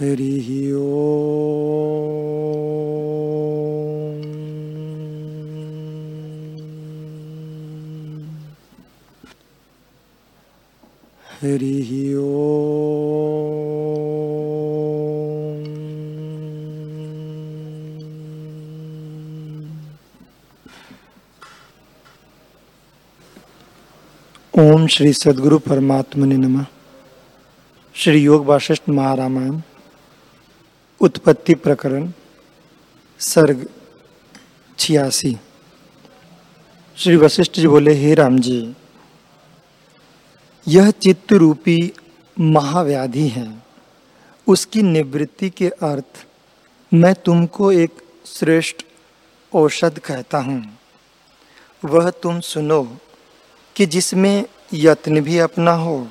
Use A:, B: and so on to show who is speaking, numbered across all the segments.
A: हरिः हरिः ओम श्री सद्गुरु परमात्मने नमः। श्री योग वाशिष्ठ महारामायण। उत्पत्ति प्रकरण, सर्ग छियासी। श्री वशिष्ठ जी बोले, हे राम जी, यह चित्त रूपी महाव्याधि है। उसकी निवृत्ति के अर्थ मैं तुमको एक श्रेष्ठ औषध कहता हूँ। वह तुम सुनो कि जिसमें यत्न भी अपना हो,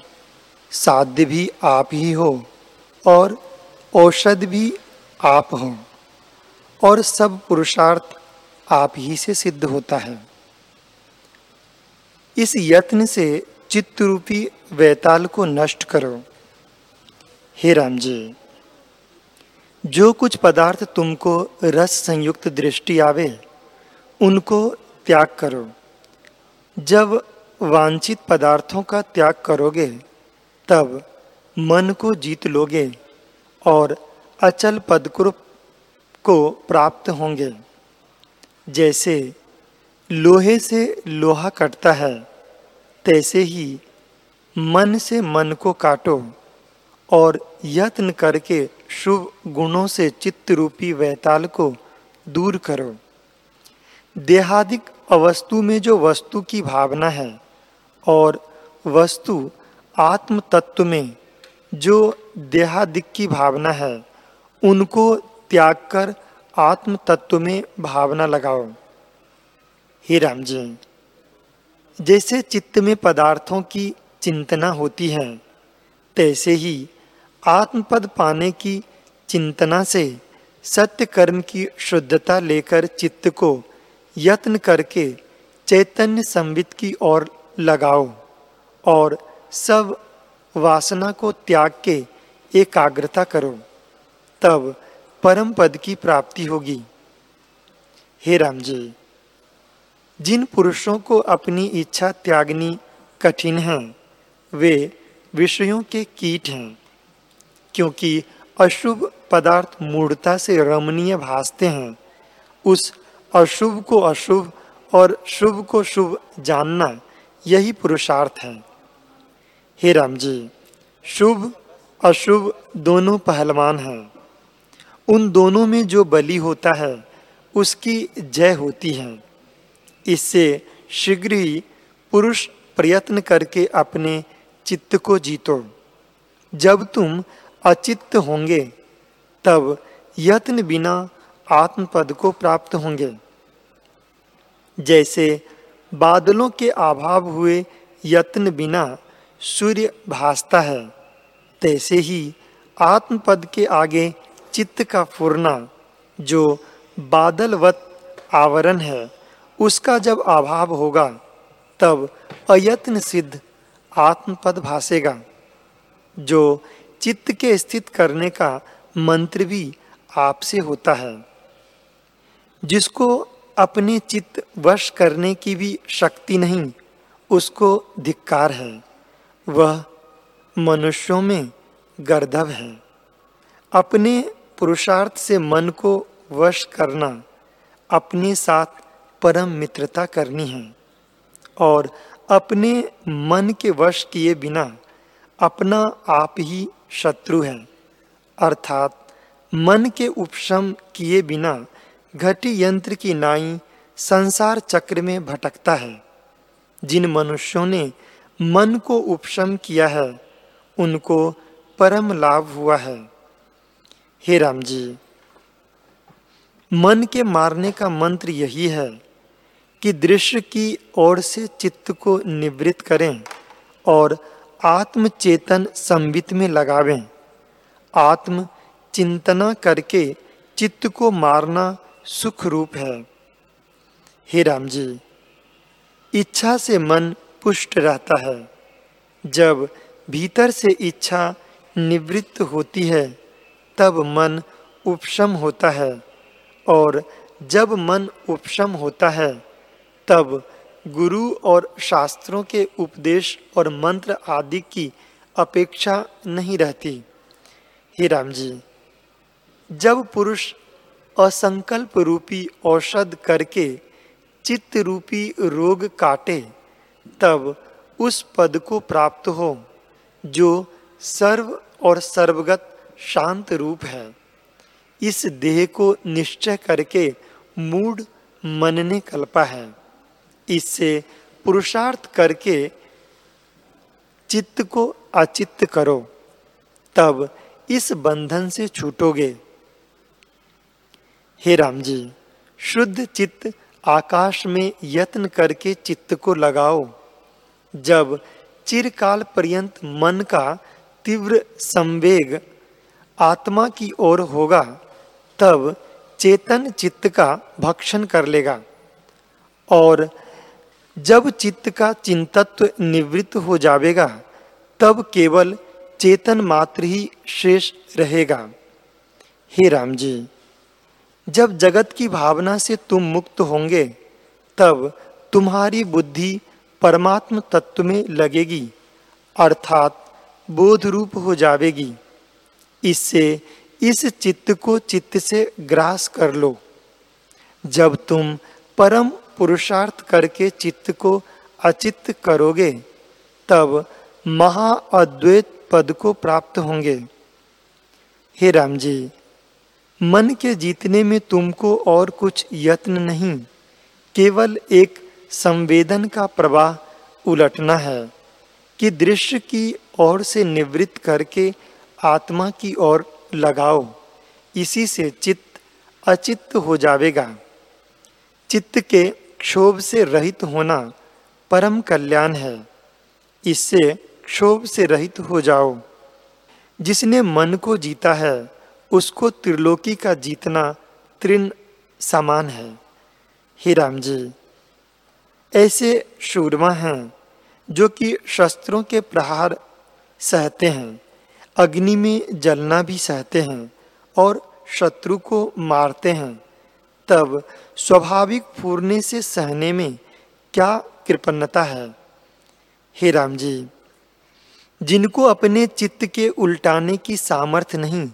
A: साध्य भी आप ही हो और औषध भी आप हो, और सब पुरुषार्थ आप ही से सिद्ध होता है। इस यत्न से चित्त रूपी वैताल को नष्ट करो। हे राम जी जो कुछ पदार्थ तुमको रस संयुक्त दृष्टि आवे, उनको त्याग करो। जब वांछित पदार्थों का त्याग करोगे, तब मन को जीत लोगे। और अचल पद को प्राप्त होंगे। जैसे लोहे से लोहा कटता है, तैसे ही मन से मन को काटो और यत्न करके शुभ गुणों से चित्त रूपी वैताल को दूर करो। देहादिक अवस्तु में जो वस्तु की भावना है और वस्तु आत्म तत्व में जो देहादिक की भावना है, उनको त्याग कर आत्म तत्व में भावना लगाओ। हे राम जी जैसे चित्त में पदार्थों की चिंतना होती है, तैसे ही आत्मपद पाने की चिंतना से सत्य कर्म की शुद्धता लेकर चित्त को यत्न करके चैतन्य संवित की ओर लगाओ और सब वासना को त्याग के एकाग्रता करो, तब परम पद की प्राप्ति होगी। हे राम जी जिन पुरुषों को अपनी इच्छा त्यागनी कठिन है, वे विषयों के कीट हैं, क्योंकि अशुभ पदार्थ मूढ़ता से रमणीय भासते हैं। उस अशुभ को अशुभ और शुभ को शुभ जानना यही पुरुषार्थ है। हे राम जी शुभ अशुभ दोनों पहलवान हैं। उन दोनों में जो बलि होता है, उसकी जय होती है। इससे शीघ्र ही पुरुष प्रयत्न करके अपने चित्त को जीतो। जब तुम अचित्त होंगे, तब यत्न बिना आत्मपद को प्राप्त होंगे। जैसे बादलों के अभाव हुए यत्न बिना सूर्य भासता है तैसे ही आत्मपद के आगे चित्त का फुरना, जो बादलवत आवरण है, उसका जब अभाव होगा, तब अयत्न सिद्ध आत्मपद भासेगा। जो चित्त के स्थित करने का मंत्र भी आपसे होता है। जिसको अपने चित्त वश करने की भी शक्ति नहीं, उसको धिक्कार है। वह मनुष्यों में गर्धव है। अपने पुरुषार्थ से मन को वश करना अपने साथ परम मित्रता करनी है और अपने मन के वश किए बिना अपना आप ही शत्रु है। अर्थात मन के उपशम किए बिना घटी यंत्र की नाई संसार चक्र में भटकता है। जिन मनुष्यों ने मन को उपशम किया है उनको परम लाभ हुआ है। हे राम जी मन के मारने का मंत्र यही है कि दृश्य की ओर से चित्त को निवृत्त करें और आत्म चेतन संवित में लगावें। आत्म चिंतना करके चित्त को मारना सुख रूप है। हे राम जी इच्छा से मन पुष्ट रहता है। जब भीतर से इच्छा निवृत्त होती है, तब मन उपशम होता है। और जब मन उपशम होता है, तब गुरु और शास्त्रों के उपदेश और मंत्र आदि की अपेक्षा नहीं रहती। हे राम जी जब पुरुष असंकल्प रूपी औषध करके चित्त रूपी रोग काटे, तब उस पद को प्राप्त हो। जो सर्व और सर्वगत शांत रूप है। इस देह को निश्चय करके मूड मन ने कल्पा है। इससे पुरुषार्थ करके चित्त को अचित्त करो। तब इस बंधन से छूटोगे। हे राम जी शुद्ध चित्त आकाश में यत्न करके चित्त को लगाओ। जब चिरकाल पर्यंत मन का तीव्र संवेग आत्मा की ओर होगा, तब चेतन चित्त का भक्षण कर लेगा। और जब चित्त का चिंतत्व निवृत्त हो जाएगा तब केवल चेतन मात्र ही शेष रहेगा। हे राम जी, जब जगत की भावना से तुम मुक्त होंगे, तब तुम्हारी बुद्धि परमात्म तत्व में लगेगी, अर्थात बोध रूप हो जाएगी इससे इस चित्त को चित्त से ग्रास कर लो। जब तुम परम पुरुषार्थ करके चित्त को अचित करोगे, तब महाअद्वैत पद को प्राप्त होंगे। हे राम जी, मन के जीतने में तुमको और कुछ यत्न नहीं, केवल एक संवेदन का प्रवाह उलटना है कि दृश्य की ओर से निवृत्त करके आत्मा की ओर लगाओ, इसी से चित्त अचित्त हो जाएगा चित्त के क्षोभ से रहित होना परम कल्याण है। इससे क्षोभ से रहित हो जाओ। जिसने मन को जीता है, उसको त्रिलोकी का जीतना तृण समान है। हे राम जी। ऐसे शूरमा हैं, जो कि शस्त्रों के प्रहार सहते हैं, अग्नि में जलना भी सहते हैं और शत्रु को मारते हैं। तब स्वाभाविक फूरने से सहने में क्या कृपन्नता है? हे राम जी, जिनको अपने चित्त के उल्टाने की सामर्थ्य नहीं,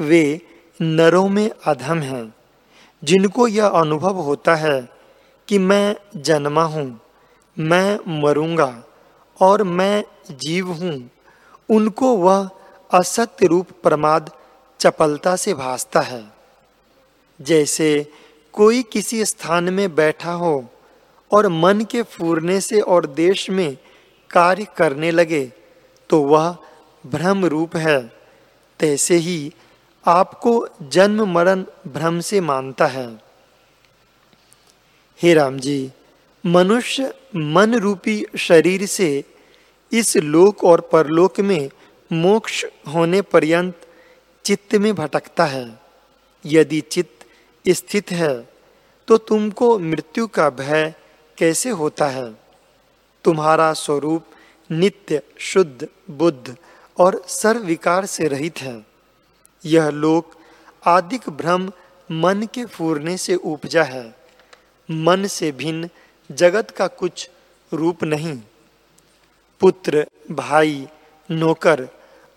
A: वे नरों में अधम हैं। जिनको यह अनुभव होता है कि मैं जन्मा हूँ, मैं मरूँगा और मैं जीव हूँ। उनको वह असत्य रूप प्रमाद चपलता से भासता है। जैसे कोई किसी स्थान में बैठा हो और मन के फूरने से और देश में कार्य करने लगे तो वह भ्रम रूप है। तैसे ही आपको जन्म मरण भ्रम से मानता है। हे राम जी, मनुष्य मन रूपी शरीर से इस लोक और परलोक में मोक्ष होने पर्यंत चित्त में भटकता है। यदि चित्त स्थित है तो तुमको मृत्यु का भय कैसे होता है? तुम्हारा स्वरूप नित्य, शुद्ध, बुद्ध और सर्वविकार से रहित है। यह लोक आदिक भ्रम मन के फूरने से उपजा है। मन से भिन्न जगत का कुछ रूप नहीं। पुत्र, भाई, नौकर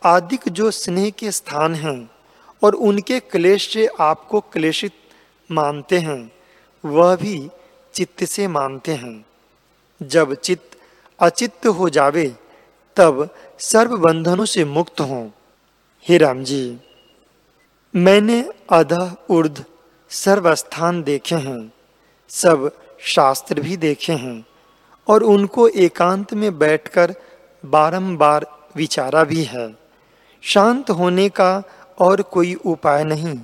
A: आदिक जो स्नेह के स्थान हैं और उनके क्लेश से आपको क्लेशित मानते हैं, वह भी चित्त से मानते हैं। जब चित्त अचित्त हो जावे, तब सर्व बंधनों से मुक्त हो। हे राम जी, मैंने अध उर्ध सर्वस्थान देखे हैं। सब शास्त्र भी देखे हैं और उनको एकांत में बैठकर बारंबार विचारा भी है। शांत होने का और कोई उपाय नहीं,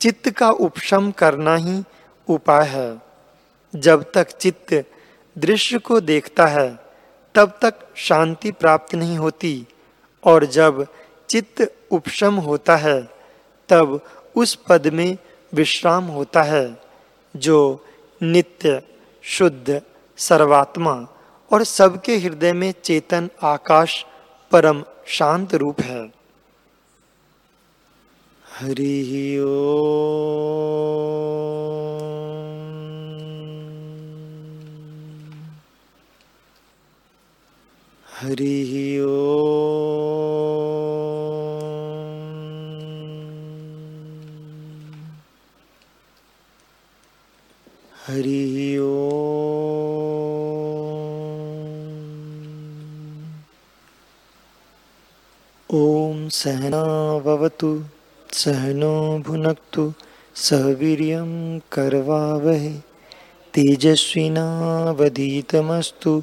A: चित्त का उपशम करना ही उपाय है। जब तक चित्त दृश्य को देखता है, तब तक शांति प्राप्त नहीं होती और जब चित्त उपशम होता है, तब उस पद में विश्राम होता है, जो नित्य, शुद्ध, सर्वात्मा और सबके हृदय में चेतन, आकाश, परम, शांत रूप है। हरिः हरिः ओ सहनावतु सहनो भुनक्तु वीर्यं करवावहै। तेजस्विनावधीतमस्तु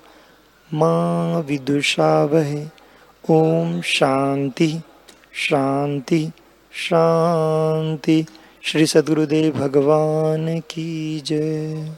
A: मा विदुषावहै। ॐ शांति शांति शांति श्री सद्गुरुदेव भगवान की जय।